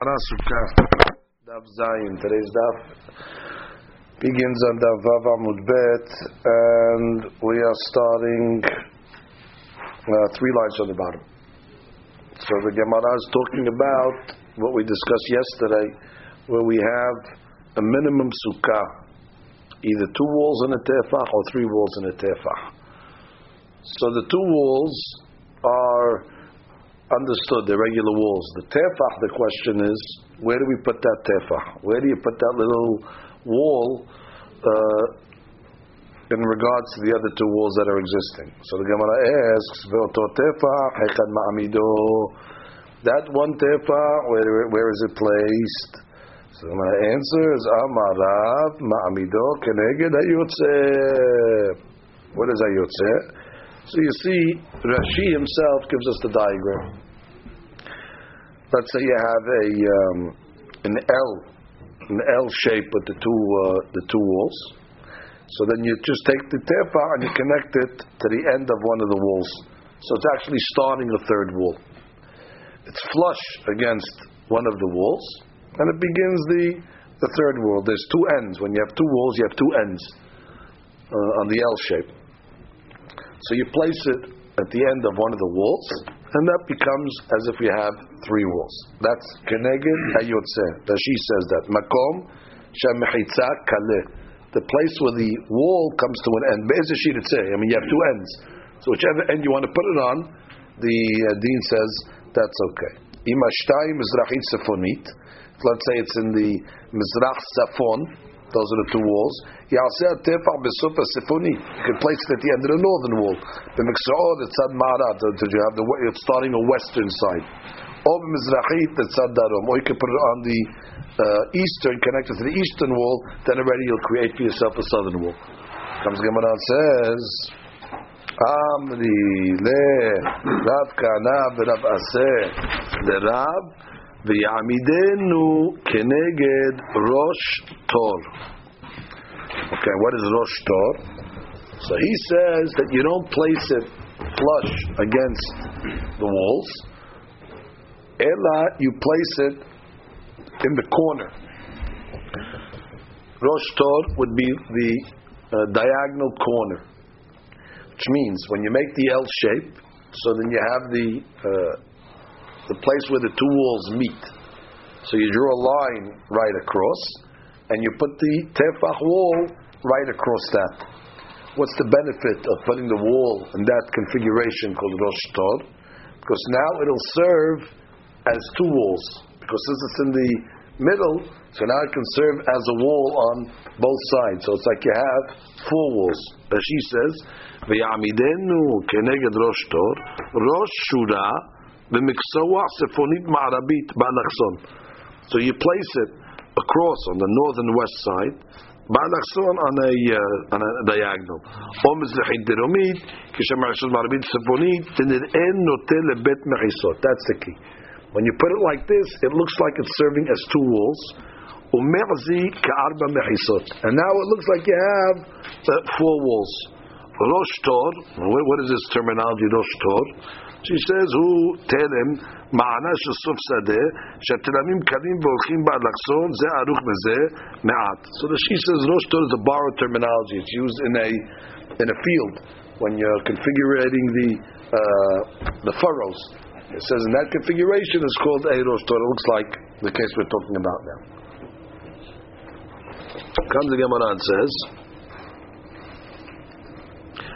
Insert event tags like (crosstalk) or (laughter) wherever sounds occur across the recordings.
Sukkah, Daf Zayin. Today's Daf begins on Daf Vav Bet, and we are starting uh, three lines on the bottom. So the Gemara is talking about what we discussed yesterday, where we have a minimum sukkah, either two walls and a tefah or three walls and a tefah. So the two walls are understood, the regular walls. The tefah, the question is, where do we put that tefah? Where do you put that little wall uh, in regards to the other two walls that are existing? So the Gemara asks. That one tefah, where, where is it placed? So my answer is Amarav ma'amido keneged hayotze. What is hayotze? So you see, Rashi himself gives us the diagram. Let's say you have a um, an L, an L shape with the two uh, the two walls. So then you just take the tefa and you connect it to the end of one of the walls. So it's actually starting a third wall. It's flush against one of the walls, and it begins the the third wall. There's two ends. When you have two walls, you have two ends uh, on the L shape. So you place it at the end of one of the walls, and that becomes as if you have three walls. That's keneged hayotze. Rashi says that makom shemechitza kaleh. The place where the wall comes to an end. Be'ez say. I mean, you have two ends. So whichever end you want to put it on, the uh, dean says that's okay. Imashtai mizrachit sefonit. Let's say it's in the mizrach safon those are the two walls. You can place it at the end of the northern wall. The mixor, the tzad ma'arat, you have the it's starting a western side. Or mizrachit, the tzad darom. Or you can put it on the uh, eastern, connected to the eastern wall. Then already you'll create for yourself a southern wall. Comes Gemara and says. Amri le Rav Kahana v'Rav Aseh the Rav v'yamidenu keneged Rosh Tor. Okay, what is Rosh Tor? So he says that you don't place it flush against the walls. Ella, you place it in the corner. Rosh Tor would be the uh, diagonal corner, which means when you make the L shape, so then you have the uh, the place where the two walls meet. So you draw a line right across, and you put the tefach wall right across that. What's the benefit of putting the wall in that configuration called Rosh Tor? Because now it'll serve as two walls. Because since it's in the middle, so now it can serve as a wall on both sides. So it's like you have four walls. As she says, "V'yamidenu keneged Rosh Tor, Rosh Shura." So you place it across on the north and west side, ba'alachson on a uh, on a diagonal. Notel lebet mechisot. That's the key. When you put it like this, it looks like it's serving as two walls. And now it looks like you have uh, four walls. Rosh Tor, what is this terminology, Rosh Tor? She says, "Who tell him מענה של סוף שדה, שהתלמים קלים והולכים באלכסון, זה ערוך בזה מעט. So the she says, Rosh Tor is a borrowed terminology. It's used in a in a field when you're configuring the uh, the furrows. It says in that configuration it's called a Rosh Tor. It looks like the case we're talking about now. Comes the Gemara and says,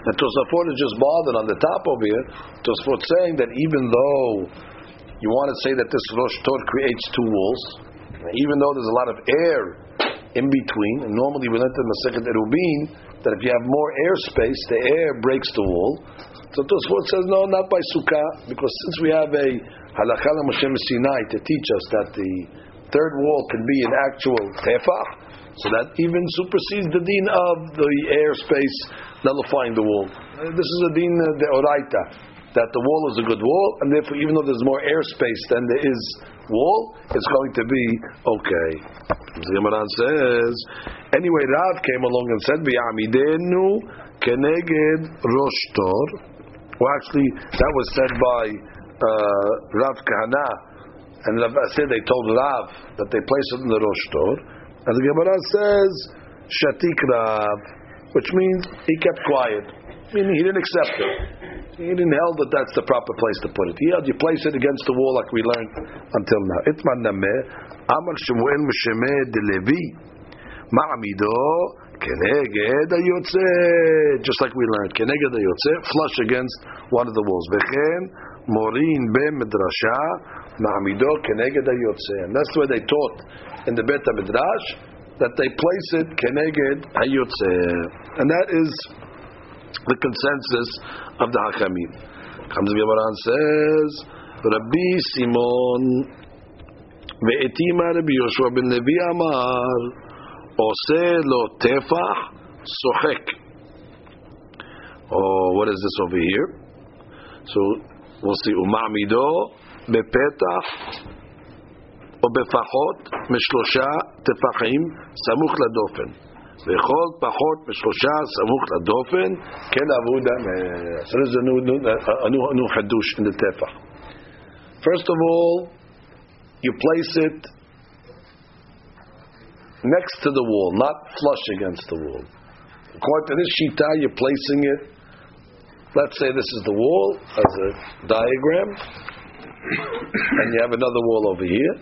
and Tosafot is just bothered on the top over here. Tosafot saying that even though you want to say that this Rosh Tor creates two walls, even though there's a lot of air in between, and normally we learned in Masechet Erubin that if you have more air space, the air breaks the wall. So Tosafot says no, not by Sukkah, because since we have a halakha Moshe Sinai to teach us that the third wall can be an actual tefah, so that even supersedes the deen of the airspace nullifying the wall. Uh, this is a din uh, de oraita that the wall is a good wall, and therefore, even though there's more airspace than there is wall, it's going to be okay. Zimran says, anyway, Rav came along and said, "V'yamidenu keneged rosh Well, actually, that was said by uh, Rav Kahana And Rav said they told Rav that they place it in the Rosh Tor. And the Gemara says, Shatik Rav, which means he kept quiet. Meaning he didn't accept it. He didn't held that that's the proper place to put it. He held you place it against the wall like we learned until now. Itman Nameh, Amar Shemuel Meshemeh de Levi, Ma'amido, Keneged Ayotze, just like we learned, Keneged Ayotze, flush against one of the walls. Vechen, Morin be Midrasha, Ma'amido, Keneged Ayotze. And that's where they taught in the Bet Midrash that they place it keneged hayotze, and that is the consensus of the Hachamim. Comes the Gemara and says, Rabbi Simon ve'etima Rabbi Yehoshua ben Levi Amar oseh lo Tefach sohek. Oh, what is this over here? So we'll see umamido bepetach או בפחות משלושה טפחים סמוך לדופן. וכל פחות משלושה סמוך לדופן, כן עבודה. So this is a new, new, a new, a new חידוש in the טפח. First of all, you place it next to the wall, not flush against the wall. According to this shita, you're placing it. Let's say this is the wall as a diagram, (coughs) and you have another wall over here.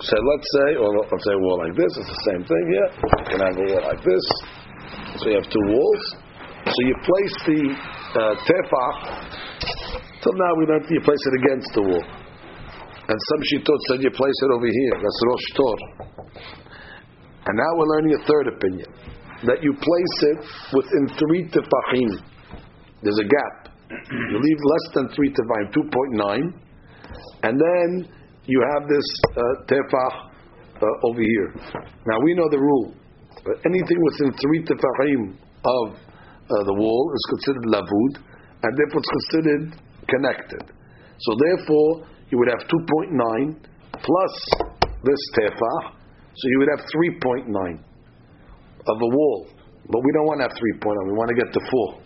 so let's say, or let's say a wall like this. It's the same thing here. You can have a wall like this. So you have two walls. So you place the uh, tefach. Till now we learned you place it against the wall. And some shitot said you place it over here. That's Rosh Tor. And now we're learning a third opinion. That you place it within three tefachim. There's a gap. You leave less than three tefachim, 2.9. And then you have this uh, tefach uh, over here. Now we know the rule. But anything within three tefachim of uh, the wall is considered lavud, and therefore it's considered connected. So therefore, you would have 2.9 plus this tefah, so you would have 3.9 of a wall. But we don't want to have 3.9, we want to get to 4.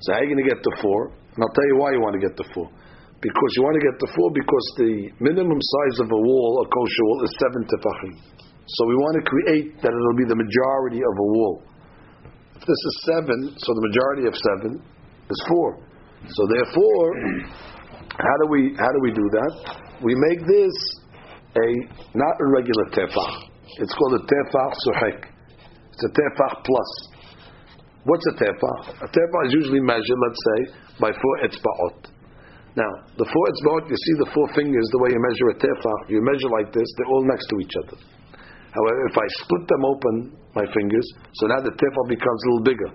So how are you going to get to 4? And I'll tell you why you want to get to 4. Because you want to get to 4 because the minimum size of a wall, a kosher wall, is 7 tefachim. So we want to create that it'll be the majority of a wall. If this is 7, so the majority of 7 is 4. So therefore, (clears throat) how do we how do we do that? We make this a not a regular tefach. It's called a tefach suhek. It's a tefach plus. What's a tefach? A tefach is usually measured, let's say, by four etzbaot. Now, the four etzbaot, you see the four fingers, the way you measure a tefach, you measure like this, they're all next to each other. However, if I split them open, my fingers, so now the tefach becomes a little bigger.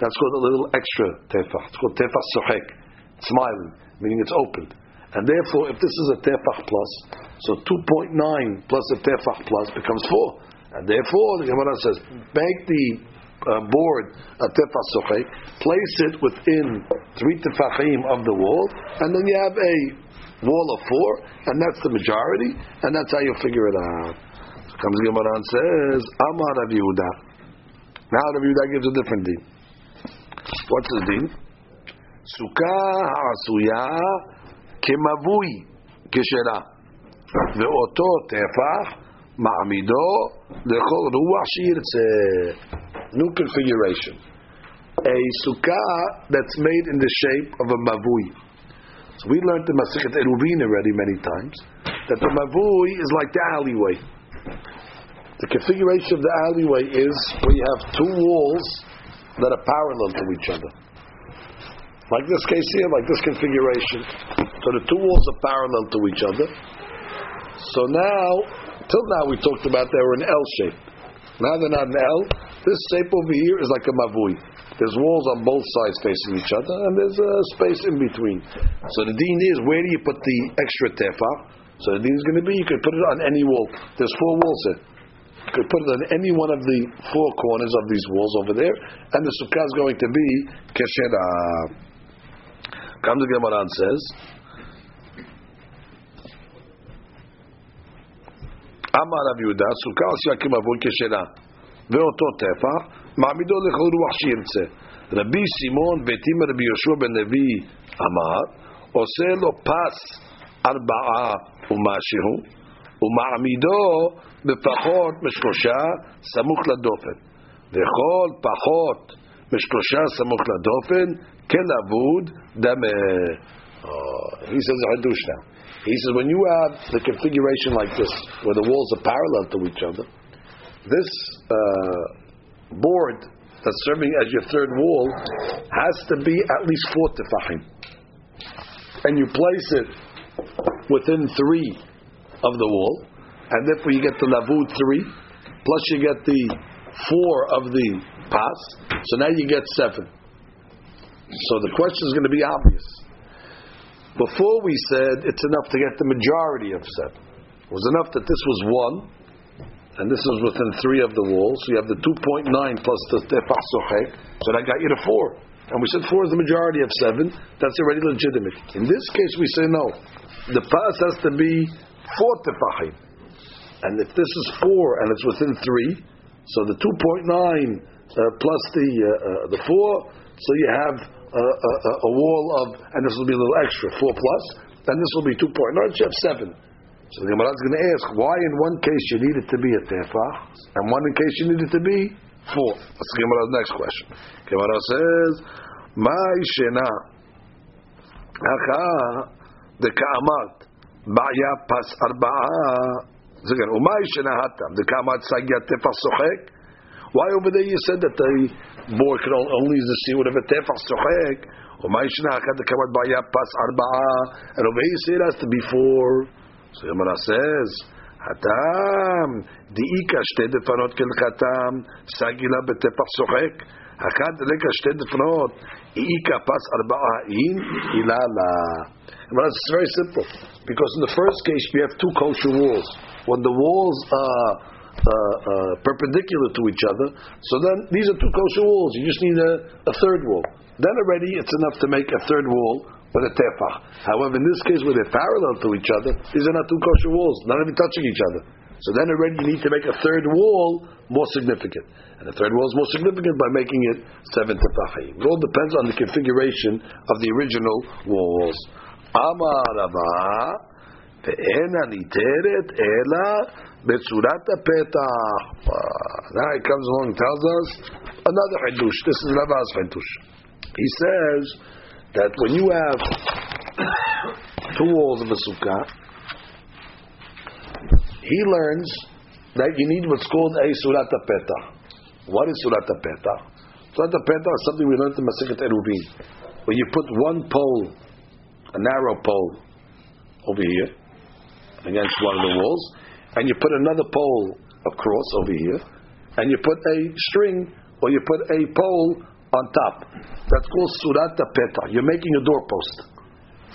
That's called a little extra tefach. It's called tefach sohek, smiling meaning it's opened. And therefore, if this is a tefach plus, so 2.9 plus a tefach plus becomes 4. And therefore, the Gemara says, make the uh, board a tefach sochek, place it within three tefachim of the wall, and then you have a wall of four, and that's the majority, and that's how you figure it out. So comes the Gemara and says, Amar Rav Yehuda. Now Rav Yehuda gives a different deen. What's the deen? סוכה העשויה כמבוי כשרה, ואותו טפח מעמידו לכל רוח שירצה. New configuration. A sukkah that's made in the shape of a mavui. So we learned the Masichet Eruvin already many times that the mavui is like the alleyway. The configuration of the alleyway is where you have two walls that are parallel to each other. Like this case here, like this configuration. So the two walls are parallel to each other. So now, till now we talked about they were an L shape. Now they're not an L. This shape over here is like a mavui. There's walls on both sides facing each other, and there's a space in between. So the dean is where do you put the extra tefa? So the dean is going to be you could put it on any wall. There's four walls here. You could put it on any one of the four corners of these walls over there, and the sukkah is going to be keshera. Comes the Gemara and says, Amar Rav Yehuda, Sukkah Siyakim Avul Keshera. ואותו טפח, מעמידו לכל רוח שירצה. רבי סימון ביתים רבי יהושע בן לוי אמר, עושה לו פס ארבעה ומשהו, ומעמידו בפחות משלושה סמוך לדופן. וכל פחות משלושה סמוך לדופן, כלבוד דמה. Uh, he says a hadush. He says when you have the configuration like this, where the walls are parallel to each other, this uh, board that's serving as your third wall has to be at least four tefachim. And you place it within three of the wall, and therefore you get the lavud three, plus you get the four of the pas, so now you get seven. So the question is going to be obvious. Before we said it's enough to get the majority of seven. It was enough that this was one, and this is within three of the walls. So you have the 2.9 plus the tefach sochek, so that got you to four. And we said four is the majority of seven. That's already legitimate. In this case, we say no. The pas has to be four tefachim. And if this is four and it's within three, so the 2.9 uh, plus the uh, uh, the four, so you have a, a, a, wall of, and this will be a little extra, four plus, then this will be 2.9, so you have seven. So the Gemara is going to ask why in one case you need it to be a tefah, and one in case you need it to be four. That's the Gemara's next question. Gemara says, "My shena haka the kaamat ba'ya pas arba'a." Again, umay shena hatam the kaamat sagya tefah sochek. Why over there you said that the boy can only use the see whatever tefah sochek? Umay shena haka the kaamat ba'ya pas arba'a, and over here you say it has to be four. So Yomara says, Hatam, diika shte defanot kelchatam, sagila betepach sochek, hakad leka shte defanot, iika pas arba'in, ilala. Yomara it's very simple, because in the first case we have two kosher walls. When the walls are uh, uh, perpendicular to each other, so then these are two kosher walls. You just need a, a third wall. Then already it's enough to make a third wall but a tefach. However, in this case, where they're parallel to each other, these are not two kosher walls, not even touching each other. So then already you need to make a third wall more significant. And the third wall is more significant by making it seven tefachim. It all depends on the configuration of the original walls. Amar Rava, ve'ena niteret ela Betzurat petach. Ah, now he comes along and tells us another Hiddush. This is Rava's Hiddush. He says, that when you have two walls of a sukkah, he learns that you need what's called a surat peta. What is surat peta? Surat peta is something we learned in Masechet Eruvin, where you put one pole, a narrow pole, over here against one of the walls, and you put another pole across over here, and you put a string or you put a pole on top. That's called surata peta. You're making a doorpost.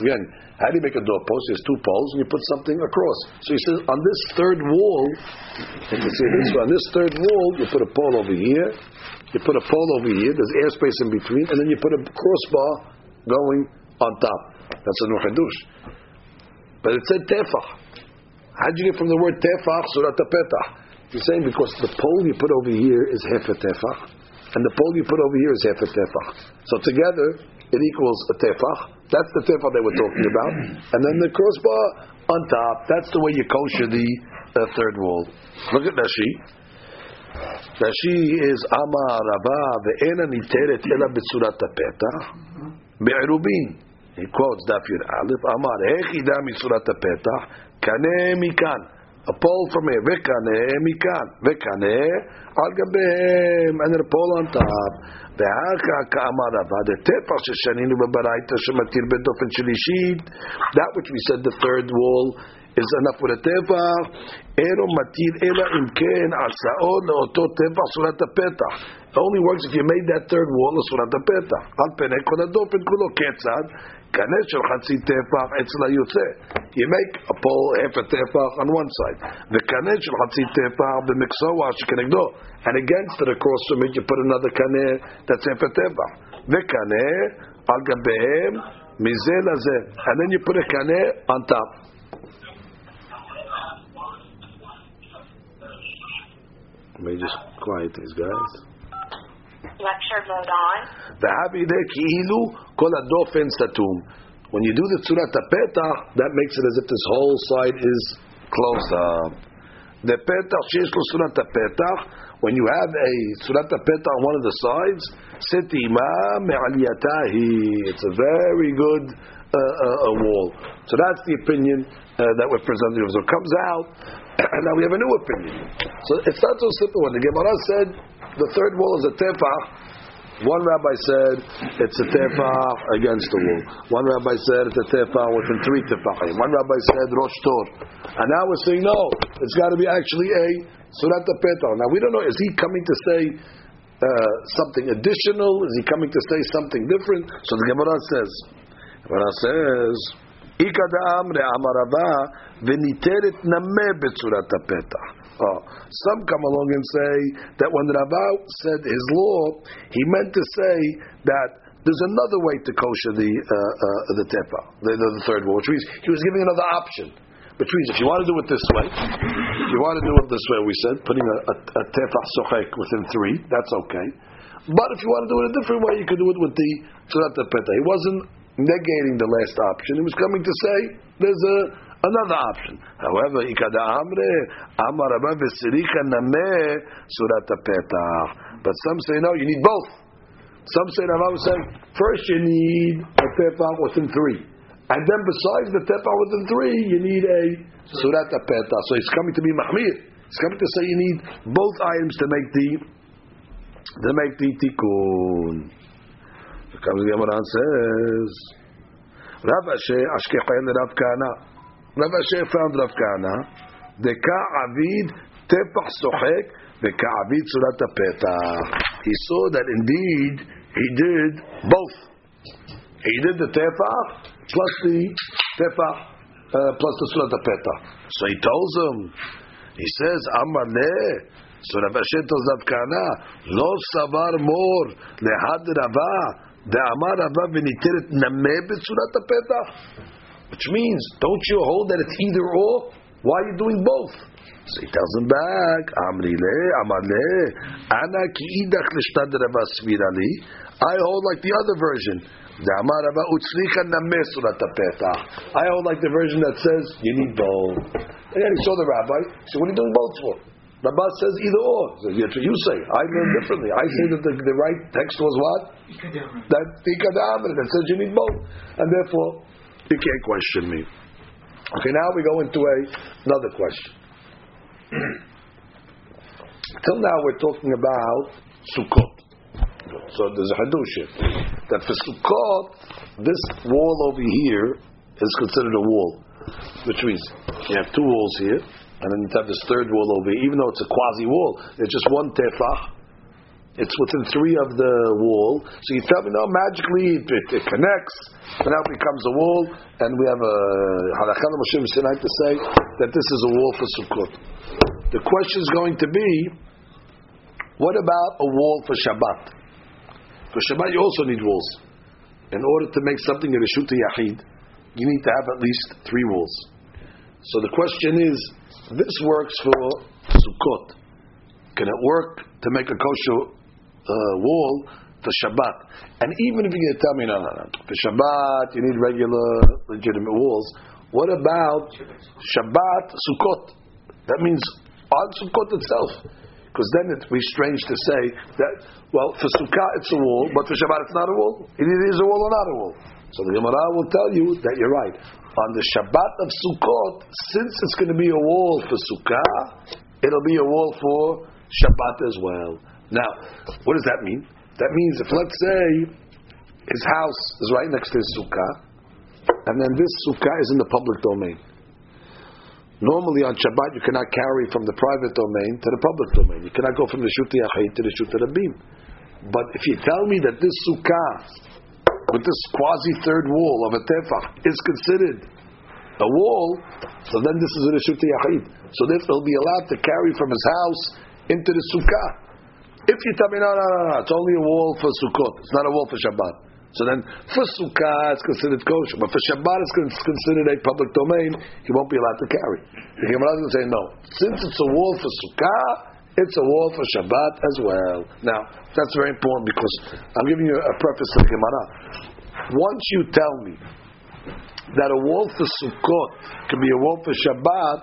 Again, how do you make a doorpost? There's two poles, and you put something across. So he says, on this third wall, you see this one, on this third wall, you put a pole over here, you put a pole over here, there's airspace in between, and then you put a crossbar going on top. That's a nuchadush. But it said tefach. How'd you get from the word tefach, surata petah? You're saying because the pole you put over here is half a tefach, and the pole you put over here is half a tefach. So together, it equals a tefach. That's the tefach they were talking about. And then the crossbar on top, that's the way you kosher the uh, third wall. Look at Rashi. Rashi is Amar Rabba ve'ena niteret ela b'tzurat petach be'erubin. He quotes Daf Yud Aleph. Amar hechida mitzurat petach kane mikan. A pole from here, vekane mikan, vekane al gabehem, and a pole on top. והכה כאמר רבא, the טפח ששנינו בברייתא שמתיר בדופן שלישית, that which we said the third wall is enough for a טפח, אינו מתיר אלא אם כן עשאו לאותו טפח סורת הפתח. It only works if you made that third wall לסורת הפתח. על פני כל הדופן כולו כיצד? Kaneh shel chatzit tefach etzla yotzeh. You make a pole half a tefach on one side. The kaneh shel chatzit tefach b'miksoa shekenegdo. And against it across from it you put another kaneh that's half a tefach. The kaneh al gabehem mizeh lazeh. And then you put a kaneh on top. Let me just quiet these guys Lecture mode on. והבי דה כאילו כל הדופן סתום. When you do the tzurat petach, that makes it as if this whole side is closed up. The petach sheyesh lo tzurat petach. When you have a tzurat petach on one of the sides, setima me'aliyatahi. It's a very good uh, uh, wall. So that's the opinion uh, that we're presenting. So it comes out, (clears throat) and now we have a new opinion. So it's not so simple. When the Gemara said the third wall is a tefah, one rabbi said it's a tefah against the wall. One rabbi said it's a tefah within three tefachim. One rabbi said rosh tor. And now we're saying no, it's got to be actually a surat petah. Now we don't know, is he coming to say uh, something additional? Is he coming to say something different? So the Gemara says, Gemara says, Ikadam re'amarava v'niteret nameh betzurat petah. Oh. Some come along and say that when Rabbi said his law, he meant to say that there's another way to kosher the uh, uh, the tepa, the, the, the, third wall, which means he was giving another option. Which means if you want to do it this way, if you want to do it this way, we said putting a, a, a sochek within three, that's okay. But if you want to do it a different way, you could do it with the surat peta. He wasn't negating the last option. He was coming to say there's a Another option. However, ikada amre amar v'siricha nameh surat petach. But some say no, you need both. Some say Rabbi was saying first you need a petach within three, and then besides the petach within three, you need a surat petach. So he's coming to be mahmir. He's coming to say you need both items to make the to make the tikkun. Comes the Gemara and says, Rav Asher Ashkechayin Rav Kahana. Rav Asher found Rav Kahana. Deka Avid Tepach Sohek Deka Avid Surat Petah. He saw that indeed he did both. He did the Tepach plus the Tepach uh, plus the Surat Petah. So he tells him, he says, Amaleh. So Rav Asher tells Rav Kahana, Lo Savar Mor Lehad Rabah. Amar Ravah וניתרת נמה בצורת הפתח which means, don't you hold that it's either or? Why are you doing both? So he tells him back, Amri le, Amar le, Ana ki idach I hold like the other version. I hold like the version that says you need both. And then he saw the rabbi. So what are you doing both for? Rabbi says either or. So you say. I learn differently. I say that the, the right text was what? That that says you need both, and therefore you can't question me. Okay, now we go into a, another question. Till now we're talking about Sukkot. So there's a hadush that for Sukkot, this wall over here is considered a wall, which means you have two walls here, and then you have this third wall over here. Even though it's a quasi wall, it's just one tefah, it's within three of the wall. So you tell me, no, magically it, it, connects, and now it becomes a wall, and we have a halakha Moshe Sinai to say that this is a wall for Sukkot. The question is going to be, what about a wall for Shabbat? For Shabbat, you also need walls. In order to make something a Rishut Yahid, you need to have at least three walls. So the question is, this works for Sukkot. Can it work to make a kosher uh, wall for Shabbat. And even if to tell me, no, no, no, for Shabbat you need regular, legitimate walls. What about Shabbat, Sukkot? That means on Sukkot itself. Because then it would be strange to say that, well, for Sukkah it's a wall, but for Shabbat it's not a wall. It either is a wall or not a wall. So the Gemara will tell you that you're right. On the Shabbat of Sukkot, since it's going to be a wall for Sukkah, it'll be a wall for Shabbat as well. Now, what does that mean? That means if let's say his house is right next to his sukkah, and then this sukkah is in the public domain. Normally on Shabbat you cannot carry from the private domain to the public domain. You cannot go from the Shuti Achayit to the Shuti Rabim. But if you tell me that this sukkah with this quasi third wall of a tefach is considered a wall, so then this is a Shuti Achayit. So therefore he'll be allowed to carry from his house into the sukkah. If you tell me, no, no, no, no, it's only a wall for Sukkot, it's not a wall for Shabbat. So then, for Sukkah, it's considered kosher, but for Shabbat, it's considered a public domain. He won't be allowed to carry. The Gemara is going to say no. Since it's a wall for Sukkah, it's a wall for Shabbat as well. Now, that's very important because I'm giving you a preface to the Gemara. Once you tell me that a wall for Sukkot can be a wall for Shabbat,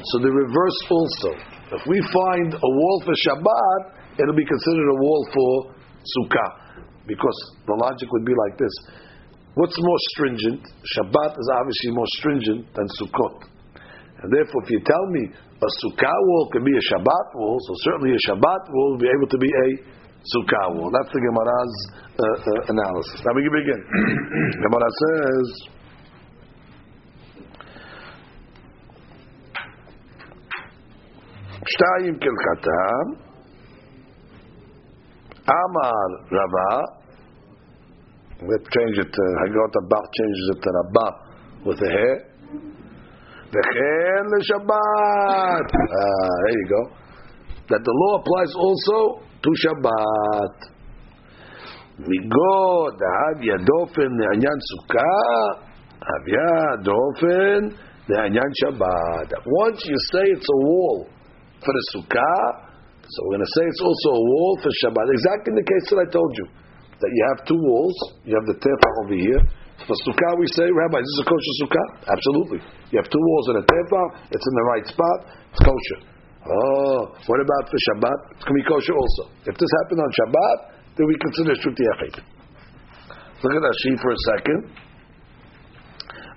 so the reverse also. If we find a wall for Shabbat, it'll be considered a wall for Sukkah. Because the logic would be like this. What's more stringent? Shabbat is obviously more stringent than Sukkot. And therefore, if you tell me a Sukkah wall can be a Shabbat wall, so certainly a Shabbat wall will be able to be a Sukkah wall. That's the Gemara's uh, uh, analysis. Now we can begin. Gemara says. שתיים כלכתם, Amar Rava, we change it, uh, Hagot Abba changes it to Rabba with the hair. V'chen Shabbat. Ah, there you go. That the law applies also to Shabbat. Migod Havya Dofen Ne'anyan Sukkah Havya Dofen Ne'anyan Shabbat. Once you say it's a wall for the Sukkah, so we're going to say it's also a wall for Shabbat. Exactly in the case that I told you. That you have two walls, you have the tefah over here. For sukkah, we say, Rabbi, is this a kosher sukkah? Absolutely. You have two walls and a tefah, it's in the right spot, it's kosher. Oh, what about for Shabbat? It's going to be kosher also. If this happened on Shabbat, then we consider Shruti Yachid. Look at Rashi for a second.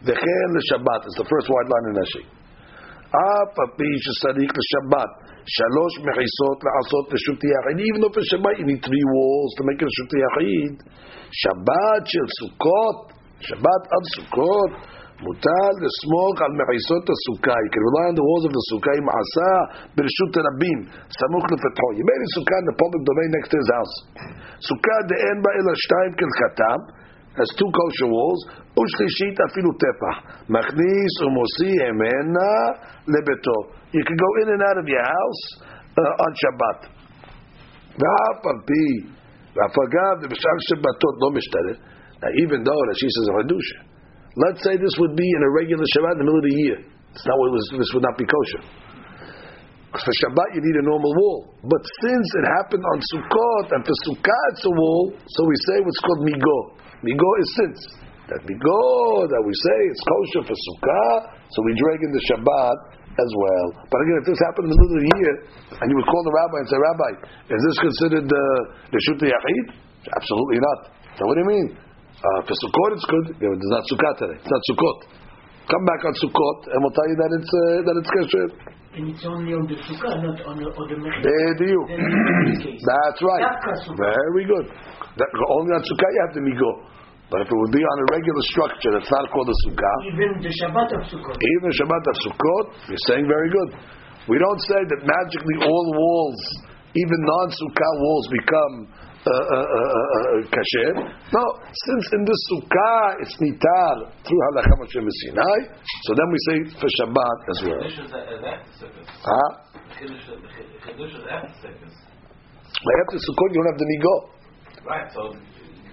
The Shabbat is the first white line in Rashi. אף על פי שצריך לשבת שלוש מחיסות לעשות לשו"ת יחיד, even Shabbat you need three walls to make it a שו"ת יחיד, שבת של סוכות, שבת עד סוכות, מותר לסמוך על מחיסות הסוכה. On the walls of the sukkah עם עשה ברשות הרבים, סמוך לפתחו. A sukkah in the public domain. סוכה דאין בה אלא שתיים כהלכתם, has two kosher walls, ושלישית אפילו טפח. מכניס ומוציא ממנה לביתו. You can go in and out of your house uh, on Shabbat. ואף על פי, ואף אגב, בשאר שבתות לא משתלט. Now even though Rashi says a Hadusha, let's say this would be in a regular Shabbat in the middle of the year. It's not what was, this would not be kosher. For Shabbat you need a normal wall. But since it happened on Sukkot, and for Sukkot it's a wall, so we say what's called migo. Migo is since. That migo that we say it's kosher for Sukkah, so we drag in the Shabbat as well. But again, if this happened in the middle of the year, and you would call the rabbi and say, Rabbi, is this considered uh, the Shut Yachid? Absolutely not. So what do you mean? Uh, for Sukkot it's good. Yeah, it's not Sukkot today. It's not Sukkot. Come back on Sukkot, and we'll tell you that it's uh, that it's kosher. And it's only on the sukkah, not on the, on the mechit. There you. Then in this case. (clears throat) That's right. Very good. That, only on Sukkah you have the migo. But if it would be on a regular structure that's not called a Sukkah, Even the Shabbat of Sukkot. even Shabbat of Sukkot, you're saying very good. We don't say that magically all walls, even non-Sukkah walls, become uh, uh, uh, kasher. No, since in the sukkah it's nital through halacha Moshe Sinai, so then we say for Shabbat as well. The Huh? After Sukkot, you don't have the migo. Right, so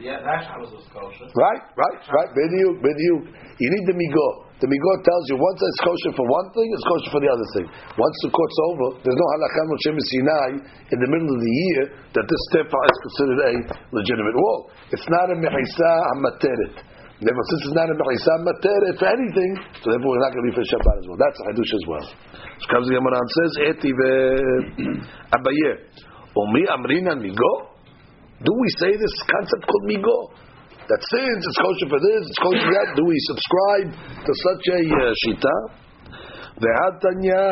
yeah, that Shabbos was kosher. Right, right, right. Bediuk, bediuk. You need the migo. The migo tells you once it's kosher for one thing, it's kosher for the other thing. Once the court's over, there's no halakha Moshe Sinai in the middle of the year that this tefa is considered a legitimate wall. It's not a mechisa hamateret. Therefore, since it's not a mechisa hamateret for anything, so therefore we're not going to be for Shabbat as well. That's a hadush as well. So comes the Gemara and says, Eti ve (clears throat) Abaye. Omi amrina migo? Do we say this concept called migo? That since it's kosher for this, it's kosher for that, do we subscribe to such a uh, shita? Ve'atanya,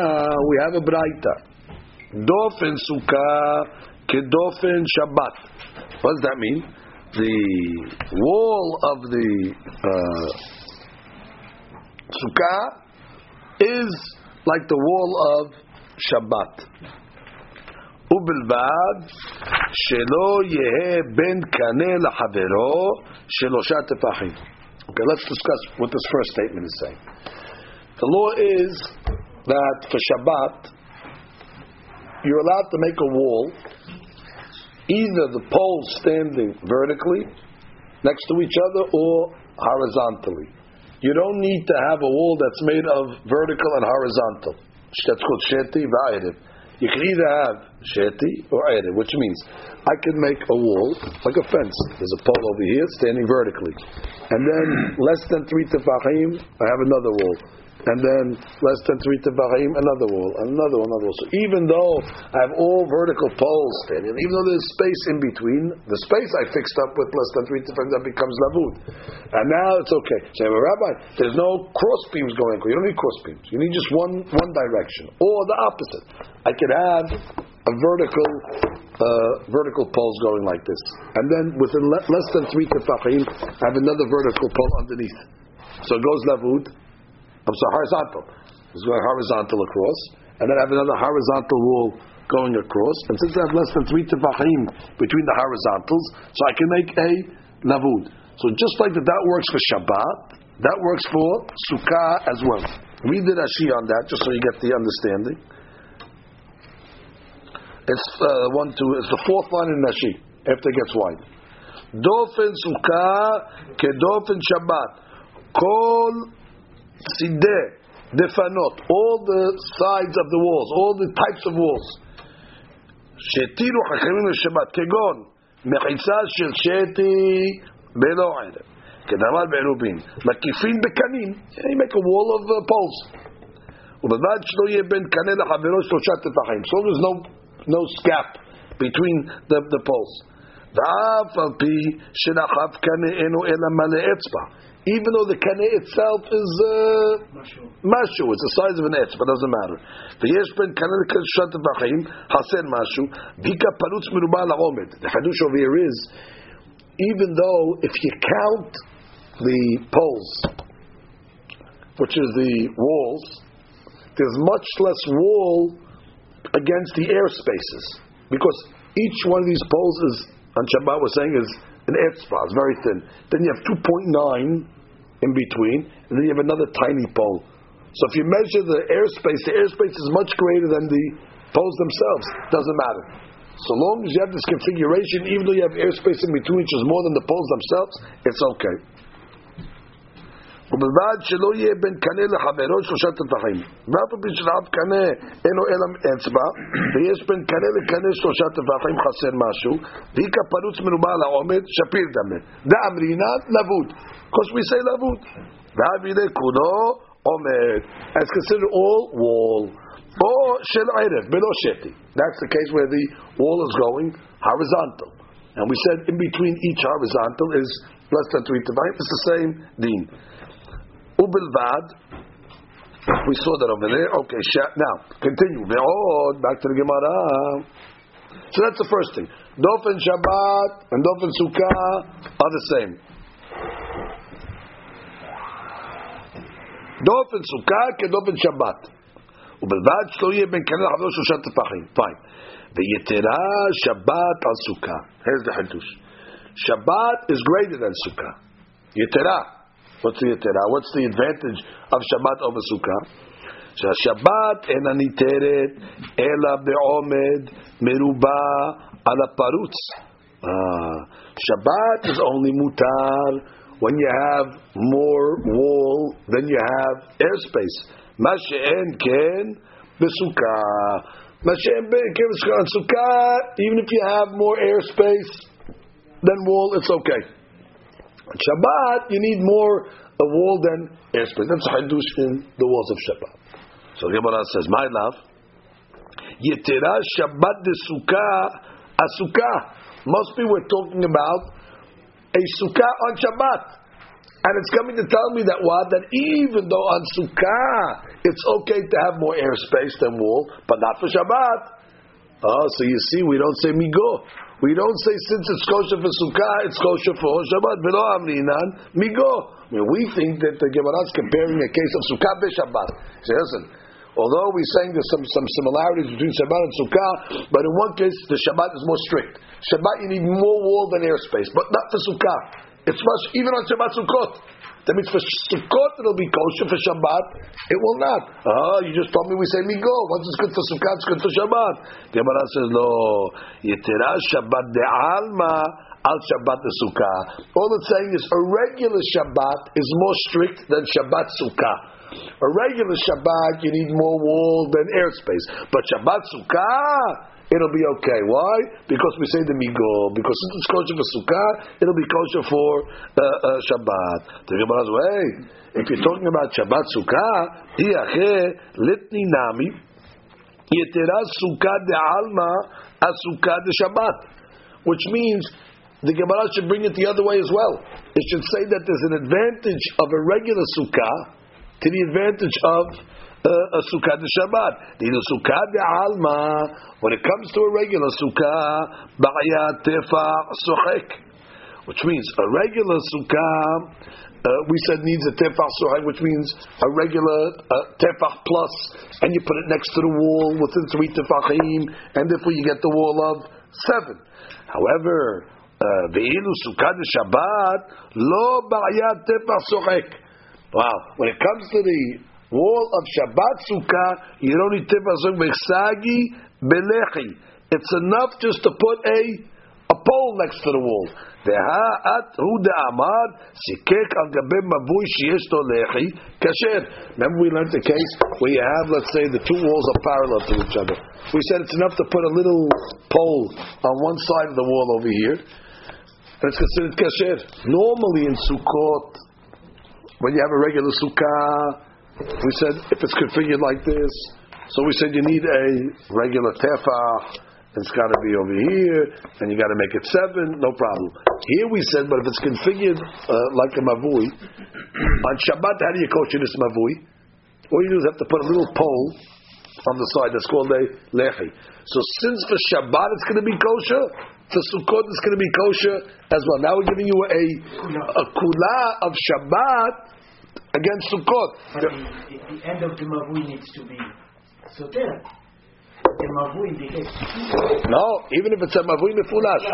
we have a braita. Dofen sukkah kedofen shabbat. What does that mean? The wall of the uh, sukkah is like the wall of Shabbat. ובלבד שלא יהא בין קנה לחברו שלושה טפחים. Okay, let's discuss what this first statement is saying. The law is that for Shabbat, you're allowed to make a wall, either the poles standing vertically next to each other or horizontally. You don't need to have a wall that's made of vertical and horizontal. That's called sheti v'ayriv. You can either have sheti or erev, which means I can make a wall like a fence. There's a pole over here standing vertically, and then less than three tefachim, I have another wall and then less than three tefachim, another wall, another one, another wall. So even though I have all vertical poles standing, even though there's space in between, the space I fixed up with less than three tefachim, that becomes lavud. And now it's okay. Say, well, Rabbi, there's no cross beams going. You don't need cross beams. You need just one one direction, or the opposite. I could have a vertical uh, vertical poles going like this, and then within le- less than three tefachim, I have another vertical pole underneath. So it goes lavud. I'm sorry, horizontal. It's going horizontal across, and then I have another horizontal wall going across. And since I have less than three tefachim between the horizontals, so I can make a lavud. So just like that, that works for Shabbat, that works for Sukkah as well. Read the Rashi on that, just so you get the understanding. It's uh, one, two. It's the fourth line in Rashi after it gets wide. Dofen sukkah kedofen Shabbat. Kol sideh defanot. All the sides of the walls, all the types of walls. שהטילו חכמים shabbat kegon מחיצה של שתי בלא ערב, כדמל בעירובין, מקיפין בקנים, you make a wall of uh, poles, ובלבד שלא יהיה בין קנה לחברו שלושה תותחים, so there's no no gap between the, the poles. ואף על פי שנחף קנה אינו אלא מלא אצבע, even though the kaneh itself is uh, mashu, it's the size of an etz, but it doesn't matter. ויש בין kaneh לקדושת טבחים, חסר משהו, ביקה פרוץ מרובה לעומד. The hadush over here is, even though if you count the poles, which is the walls, there's much less wall against the air spaces. Because each one of these poles is, on Shabbat we're saying, is an etzbah, it's very thin. Then you have 2.9 in between, and then you have another tiny pole. So if you measure the airspace, the airspace is much greater than the poles themselves. Doesn't matter. So long as you have this configuration, even though you have airspace in between, which is more than the poles themselves, it's okay. ובלבד שלא יהיה בין קנה לחברו שלושה טפחים. ואף על פי שלאף קנה אינו אלא אצבע, ויש בין קנה לקנה שלושה טפחים חסר משהו, ואיכא פרוץ מרובע על העומד, שפיר דמה. דאמרינן לבוד. Because we say לבוד. ואבידי כולו עומד. As considered all wall. או של ערב, בלא שתי. That's the case where the wall is going horizontal. And we said in between each horizontal is less than three tefachim. It's the same deen. Ubelvad. We saw that over there. Okay, now continue. Ve'od, back to the Gemara. So that's the first thing. Dofen Shabbat and Dofen Sukkah are the same. Dofen Sukkah כדופן שבת. ובלבד שלא יהיה בין קנה לחברו שלושה טפחים. Fine. ויתרה שבת על סוכה. Here's the חידוש. Shabbat is greater than Sukkah. יתרה. What's the יתרה? What's the advantage of Shabbat over Sukkah? שהשבת אינה ניתרת אלא בעומד מרובע על הפרוץ. Shabbat is only mutar when you have more wall than you have airspace. מה שאין כן בסוכה. מה שאין כן בסוכה, even if you have more airspace than wall, it's okay. Shabbat, you need more a wall than airspace. That's hadush in the walls of Shabbat. So the Gemara says, my love, Yetera Shabbat de Sukkah, a Sukkah. Must be we're talking about a Sukkah on Shabbat. And it's coming to tell me that what? That even though on Sukkah it's okay to have more airspace than wall, but not for Shabbat. Oh, so you see, we don't say migo. We don't say since it's kosher for Sukkah, it's kosher for Shabbat. Velo amrinan migo. We think that the Gemara is comparing a case of Sukkah be Shabbat. Say, listen, although we're saying there's some, some similarities between Shabbat and Sukkah, but in one case the Shabbat is more strict. Shabbat you need more wall than airspace, but not for Sukkah. It's much even on Shabbat Sukkot. That means for Sukkot it'll be kosher, for Shabbat it will not. Ah, you just told me we say migo. Once it's good for Sukkot, it's good for Shabbat. The Gemara says no. Yetera Shabbat de alma al Shabbat de Sukkah. All it's saying is a regular Shabbat is more strict than Shabbat Sukkah. A regular Shabbat, you need more wall than airspace. But Shabbat Sukkah, it'll be okay. Why? Because we say the migol. Because since it's kosher for Sukkah, it'll be kosher for uh, uh, Shabbat. The Gemara says, hey, if you're talking about Shabbat Sukkah, litni nami, yetera Sukkah de alma, as Sukkah de Shabbat. Which means the Gemara should bring it the other way as well. It should say that there's an advantage of a regular Sukkah to the advantage of uh, a sukkah de Shabbat. The sukkah de alma, when it comes to a regular sukkah, ba'ya tefa sochek, which means a regular sukkah. Uh, we said needs a tefach sochek, which means a regular uh, tefach plus, and you put it next to the wall within three tefachim, and therefore you get the wall of seven. However, ve'ilu sukkah de Shabbat lo ba'ya tefach sochek. Wow, when it comes to the wall of Shabbat Sukkah, you don't need tifasuk bechsagi belechi. It's enough just to put a a pole next to the wall. Remember we learned the case where you have, let's say, the two walls are parallel to each other. We said it's enough to put a little pole on one side of the wall over here, it's considered kasher. Normally in Sukkot, when you have a regular sukkah, we said if it's configured like this, so we said you need a regular tefah. It's got to be over here, and you got to make it seven. No problem. Here we said, but if it's configured uh, like a mavui on Shabbat, how do you kosher this mavui? All you do is have to put a little pole on the side that's called a lechi. So since for Shabbat it's going to be kosher, for Sukkot it's going to be kosher as well. Now we're giving you a a kula of Shabbat against Sukkot. But the, the, the end of the mavui needs to be soter. The mavui indicates. No, even if it's a mavui mefulash.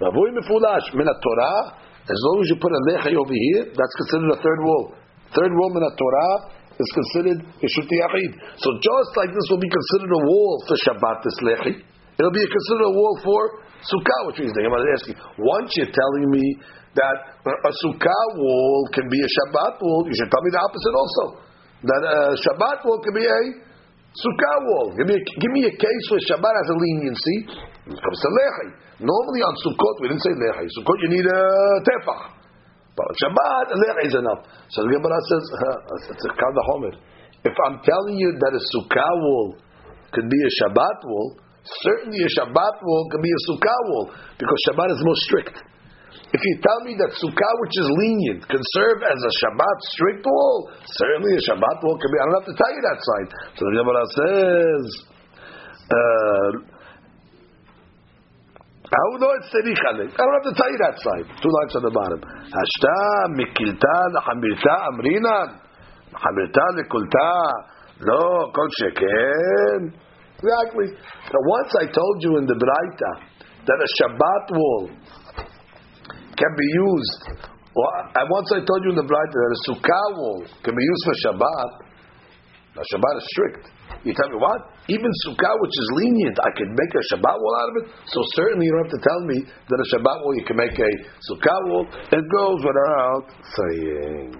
Mavui mefulash, min Torah, as long as you put a lechi over here, that's considered a third wall. Third wall min Torah is considered Reshut Yachid. So just like this will be considered a wall for Shabbat, this lechi, it'll be considered a wall for Sukkah, which means the Gemara is asking, once you're telling me that a sukkah wall can be a Shabbat wall, you should tell me the opposite also. That a Shabbat wall can be a sukkah wall. Give me a, give me a case where Shabbat has a leniency. It comes to lechi. Normally on Sukkot we didn't say lechi. Sukkot you need a tefach. But Shabbat lechi is enough. So the Gemara says it's a kind of homer. If I'm telling you that a sukkah wall could be a Shabbat wall, certainly a Shabbat wall can be a sukkah wall because Shabbat is more strict. If you tell me that sukkah, which is lenient, can serve as a Shabbat strict wall, certainly a Shabbat wall can be. I don't have to tell you that side. So the Gemara says. Uh, I don't know it's I don't have to tell you that side. Two lines on the bottom. Hashta mikilta lahamirta amrinan. Lahamirta lekulta. No, kol sheken. Exactly. Now once I told you in the Braita that a Shabbat wall can be used. Well, and once I told you in the Braita that a sukkah wall can be used for Shabbat. Now Shabbat is strict. You tell me what? Even sukkah, which is lenient, I can make a Shabbat wall out of it. So certainly you don't have to tell me that a Shabbat wall you can make a sukkah wall. It goes without saying.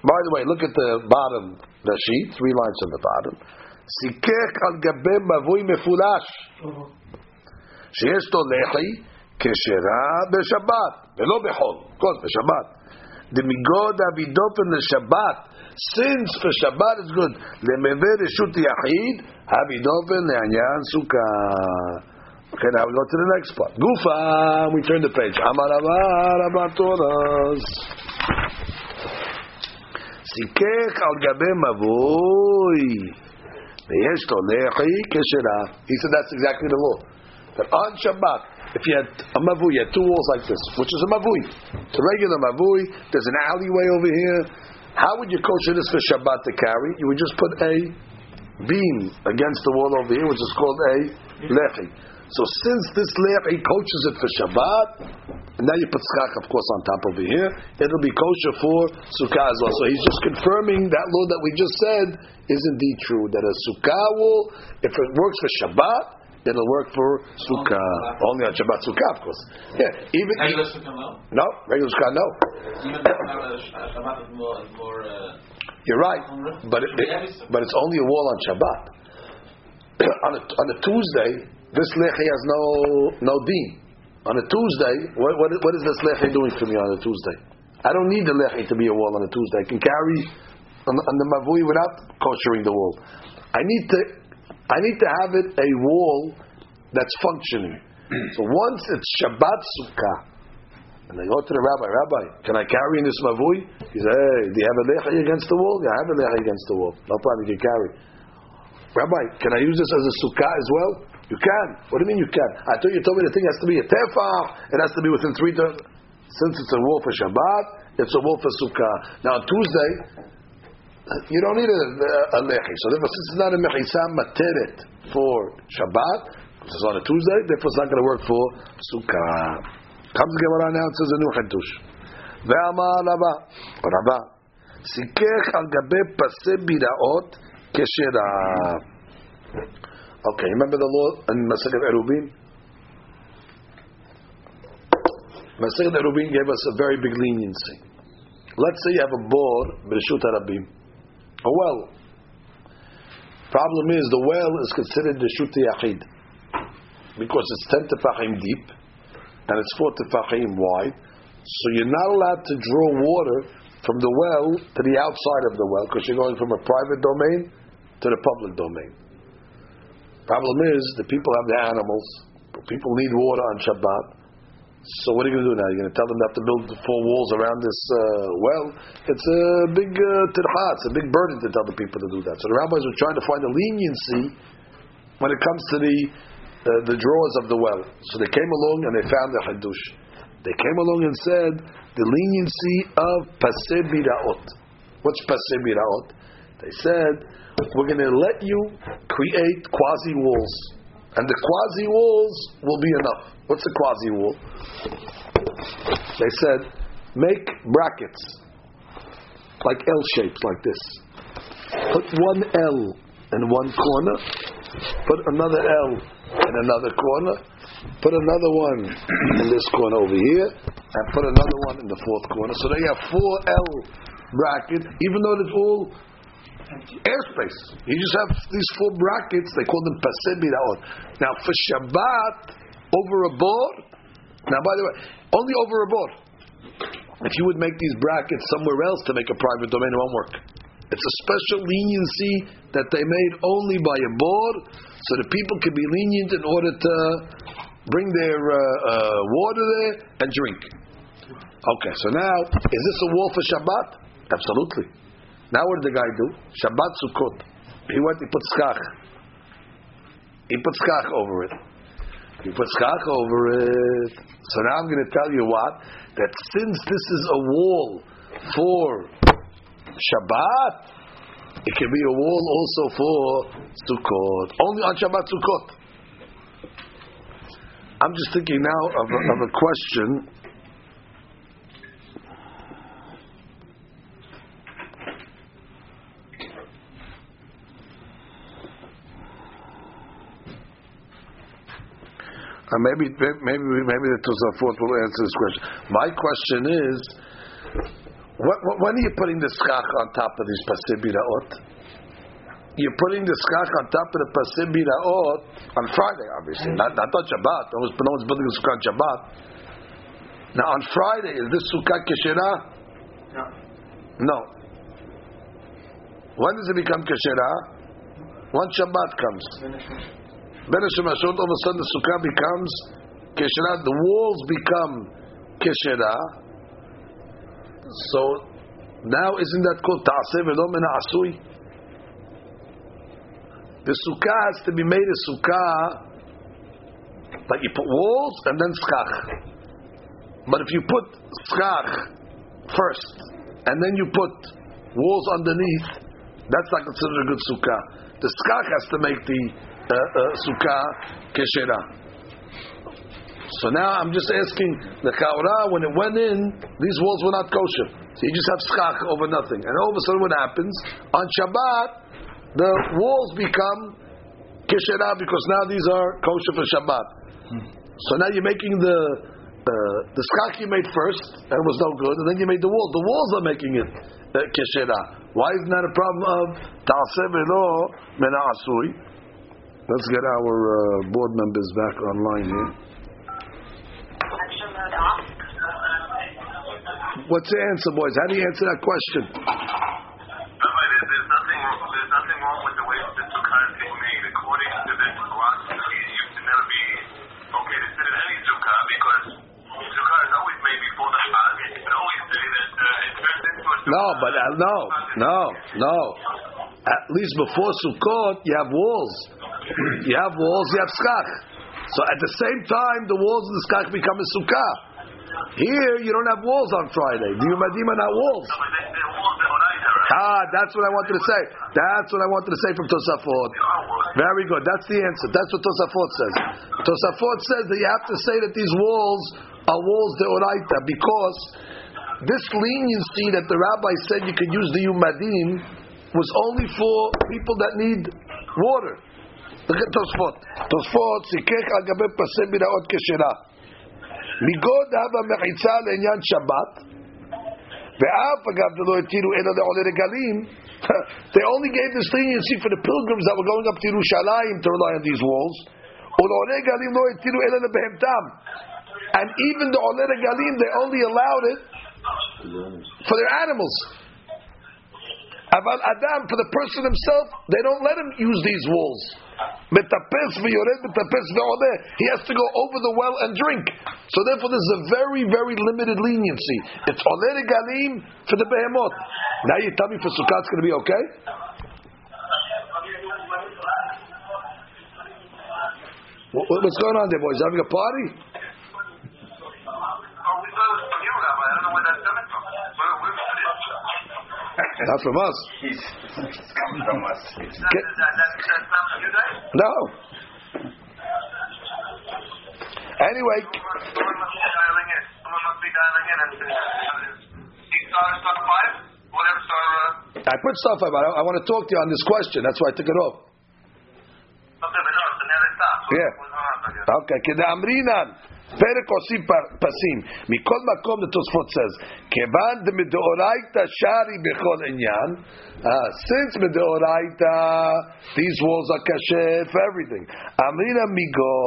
By the way, look at the bottom, the sheet, three lines on the bottom. שיש לו לחי כשרה בשבת, ולא בחול, כל בשבת. דמיגוד אבידופן לשבת, since for Shabbat is good, למבא רשות יחיד, אבידופן לעניין סוכה. Okay, now we go to the next part. Gufa, we turn the page. Amar Rabba Toras. Sikek al gabe mavoi. ויש לו לחי כשרה. He said that's exactly the law. That on Shabbat, if you had a mavui, you had two walls like this, which is a mavui. It's a regular mavui. There's an alleyway over here. How would you kosher this for Shabbat to carry? You would just put a beam against the wall over here, which is called a lechi. So since this lechi coaches it for Shabbat, and now you put schach, of course, on top over here, it'll be kosher for sukkah as well. So he's just confirming that law that we just said is indeed true. That a sukkah wall, if it works for Shabbat, it'll work for Sukkah. Only on Shabbat Sukkah, of course. Yeah, even Regular Sukkah, no? no regular Sukkah, no. Even uh, Sh- Shabbat is more, is more uh, You're right, but it, it- but it's only a wall on Shabbat. (clears throat) on a on a Tuesday, this lechi has no no deen. On a Tuesday, what, what, what is this lechi doing for me on a Tuesday? I don't need the lechi to be a wall on a Tuesday. I can carry on, the- on the mavui without koshering the wall. I need to I need to have it a wall that's functioning. (clears throat) So once it's Shabbat Sukkah, and they go to the rabbi, Rabbi, can I carry in this mavui? He says, Hey, do you have a lechi against the wall? Yeah, I have a lechi against the wall. No problem, you can carry. Rabbi, can I use this as a sukkah as well? You can. What do you mean you can? I thought you told me the thing has to be a tefah. It has to be within three. Ter- Since it's a wall for Shabbat, it's a wall for sukkah. Now on Tuesday, you don't need a, a, a lechi. So therefore, since it's not a mechisa materet for Shabbat, this is on a Tuesday, therefore it's not going to work for sukkah. Comes the Gemara now and says a new chiddush. ואמר רבה, רבה, סיכך על גבי פסי ביראות כשרה. Okay, remember the law in Masechet Erubin? Masechet Erubin gave us a very big leniency. Let's say you have a bore, B'rishut Harabim, a well. Problem is, the well is considered Rishut Yachid because it's 10 tefachim deep and it's 4 tefachim wide. So you're not allowed to draw water from the well to the outside of the well because you're going from a private domain to the public domain. Problem is, the people have the animals. People need water on Shabbat. So what are you going to do now? You're going to tell them they have to build four walls around this uh, well? It's a big uh, it's a big burden to tell the people to do that. So the rabbis were trying to find a leniency when it comes to the uh, the drawers of the well. So they came along and they found the hadush. They came along and said the leniency of paseh biraot. What's paseh biraot? They said we're going to let you create quasi walls, and the quasi walls will be enough. What's a quasi wall? They said make brackets like L shapes like this. Put one L in one corner. Put another L in another corner. Put another one in this corner over here, and put another one in the fourth corner. So they have four L brackets, even though it's all airspace. You just have these four brackets. They call them pasebiraot. Now for Shabbat, over a board. Now, by the way, only over a board. If you would make these brackets somewhere else to make a private domain, it won't work. It's a special leniency that they made only by a board, so the people can be lenient in order to bring their uh, uh, water there and drink. Okay, so now, is this a wall for Shabbat? Absolutely. Now what did the guy do? Shabbat Sukkot. He went, he put skach. He put skach over it. He put skach over it. So now I'm going to tell you what? That since this is a wall for Shabbat, it can be a wall also for Sukkot. Only on Shabbat Sukkot. I'm just thinking now of a, of a question. Uh, maybe, maybe, maybe the Tosafot will answer this question. My question is, what, what, when are you putting the schach on top of these pasibiraot? You're putting the schach on top of the pasibiraot on Friday, obviously, not, not on Shabbat. No one's, no one's building a sukkah on Shabbat. Now, on Friday, is this sukkah keshera? No. No. When does it become keshera? When Shabbat comes. Ben Shemashot, all of a sudden the sukkah becomes keshera. The walls become keshera. So now isn't that called ta'aseh min asui? The sukkah has to be made a sukkah like you put walls and then schach. But if you put schach first and then you put walls underneath, that's not considered a good sukkah. The schach has to make the uh, uh, sukkah keshera. So now I'm just asking the chaura when it went in, these walls were not kosher. So you just have schach over nothing, and all of a sudden what happens on Shabbat? The walls become kishera because now these are kosher for Shabbat. So now you're making the uh, the skach you made first and was no good, and then you made the wall. The walls are making it uh, kishera. Why isn't that a problem of ta'aseh velo mena asui? Let's get our uh, board members back online here. What's the answer, boys? How do you answer that question? Rabbi, there's, nothing wrong. There's nothing wrong with the way the sukkah is made. According to this philosophy, it used never be okay to sit in any sukkah because sukkah is always made before the Chag. You can always say that uh, it turns into a sukkah. No, but uh, no, no, no. At least before Sukkot, you have walls. You have walls, you have skach. So at the same time, the walls of the skach become a sukkah. Here, you don't have walls on Friday. The Yumadim are not walls. But they, they're walls that are right, right? Ah, that's what I wanted to say. That's what I wanted to say from Tosafot. They are walls. Very good. That's the answer. That's what Tosafot says. Tosafot says that you have to say that these walls are walls deoraita because this leniency that the rabbi said you could use the Yumadim was only for people that need water. Look at Tosfot. Tosfot, sikech al gabe paseh biraot keshera. מגוד הווה מחיצה לעניין שבת, ואף אגב דלא התירו אלא לעולי רגלים, (laughs) they only gave this leniency for the pilgrims that were going up to Yerushalayim to rely on these walls, ולעולי רגלים לא התירו אלא לבהמתם. And even the עולי רגלים, they only allowed it for their animals. About Adam, for the person himself, they don't let him use these walls. He has to go over the well and drink. So therefore, there's a very, very limited leniency. It's Oleh Regalim for the behemoth. Now you tell me for Sukkah it's going to be okay? What's going on there, boys? Having a party? Not from us. (laughs) He's, from us. No. Anyway. Someone, must be dialing in. Someone must be dialing in. And, uh, uh, I put stuff five. I, I want to talk to you on this question. That's why I took it off. Okay, but no, it's yeah. Okay. פרק עושים פ- פסים, מכל מקום לתוספות says, כיוון דמדאורייתא שרי בכל עניין, uh, since מדאורייתא, these walls are kasher for everything. אמרינן מיגו,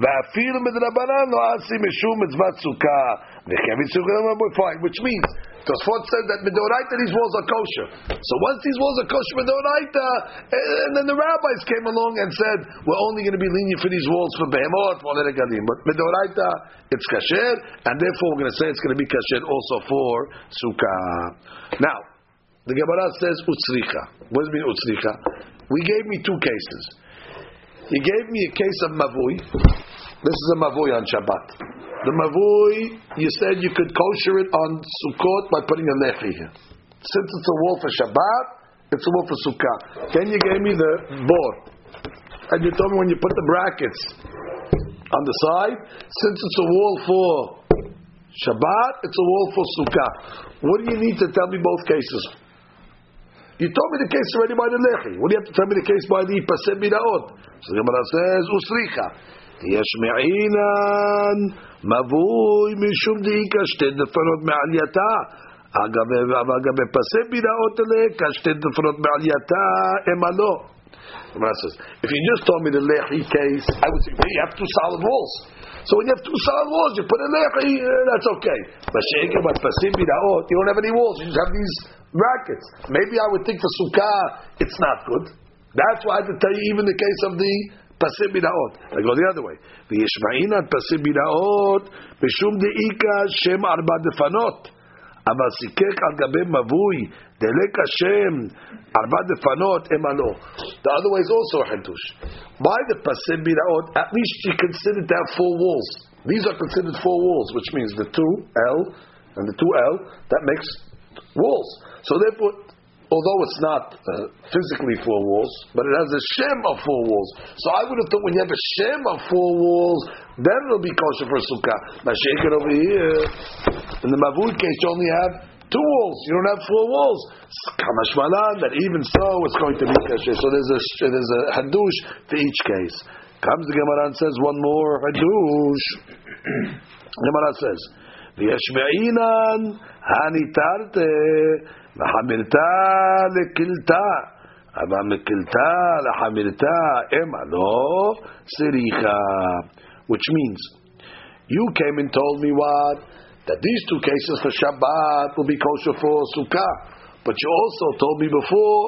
ואפילו מדרבנן לא עשי משום מצוות סוכה, וכן סוכה fine, which means, Tosfot said that Midoraita, these walls are kosher. So once these walls are kosher Midoraita, and then the rabbis came along and said, we're only going to be lenient for these walls for Behemoth, for Galim. But Midoraita, it's kasher, and therefore we're going to say it's going to be kasher also for Sukkah. Now, the Gemara says Utsricha. What does it mean Utsricha? We gave me two cases. He gave me a case of Mavui. This is a Mavui on Shabbat. The Mavui, you said you could kosher it on Sukkot by putting a lechi here. Since it's a wall for Shabbat, it's a wall for Sukkah. Then you gave me the board. And you told me when you put the brackets on the side, since it's a wall for Shabbat, it's a wall for Sukkah. What do you need to tell me both cases? You told me the case already by the lechi. What do you have to tell me the case by the pasem biraot? So the Gemara says usricha. יש מעינן מבוי משום דאיקה שתי דפנות מעלייתה. אגב, אגב, פסי ביראות אלה כשתי דפנות מעלייתה המה לא. Gemara says, if you just told me the lechi case, I would say, well, you have two solid walls. So when you have two solid walls, you put a lechi, uh, that's okay. But sheikah, but pasim biraot, you don't have any walls. You just have these brackets. Maybe I would think for sukkah, it's not good. That's why I had to tell you even the case of the pasim biraot. I go the other way. The yishma'inat pasim biraot, b'shum de'ika shem arba defanot. אבל סיכך על גבי מבוי, דלק השם, ארבע דפנות, אמה לא. The other way is also a חידוש. By the pasib biraot, at least you consider to have four walls. These are considered four walls, which means the two L and the two L, that makes walls. So therefore, although it's not uh, physically four walls, but it has a shem of four walls. So I would have thought when you have a shem of four walls, then it'll be kosher for sukkah. But shake it over here. In the mavui case, you only have two walls. You don't have four walls. Kamashmalan, that even so, it's going to be kasher. So there's a there's a hadush for each case. Comes the Gemara and says one more hadush. Gemara says, "V'yashmeinan hanitarte lahamirta lekilta." אבל מקלתה לחמירתה אמה לא צריכה. Which means, you came and told me what? That these two cases for Shabbat will be kosher for Sukkah. But you also told me before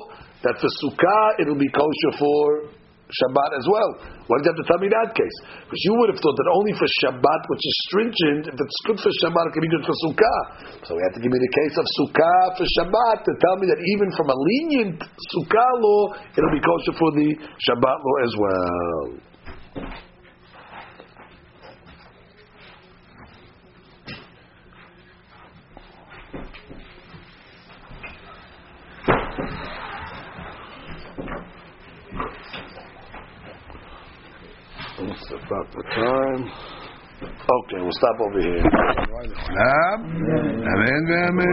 that for Sukkah it will be kosher for Shabbat as well. Why did you have to tell me that case? Because you would have thought that only for Shabbat, which is stringent, if it's good for Shabbat, it can be good for Sukkah. So we have to give me the case of Sukkah for Shabbat to tell me that even from a lenient Sukkah law, it'll be kosher for the Shabbat law as well. What's about the time? Okay, we'll stop over here. Amen. Amen.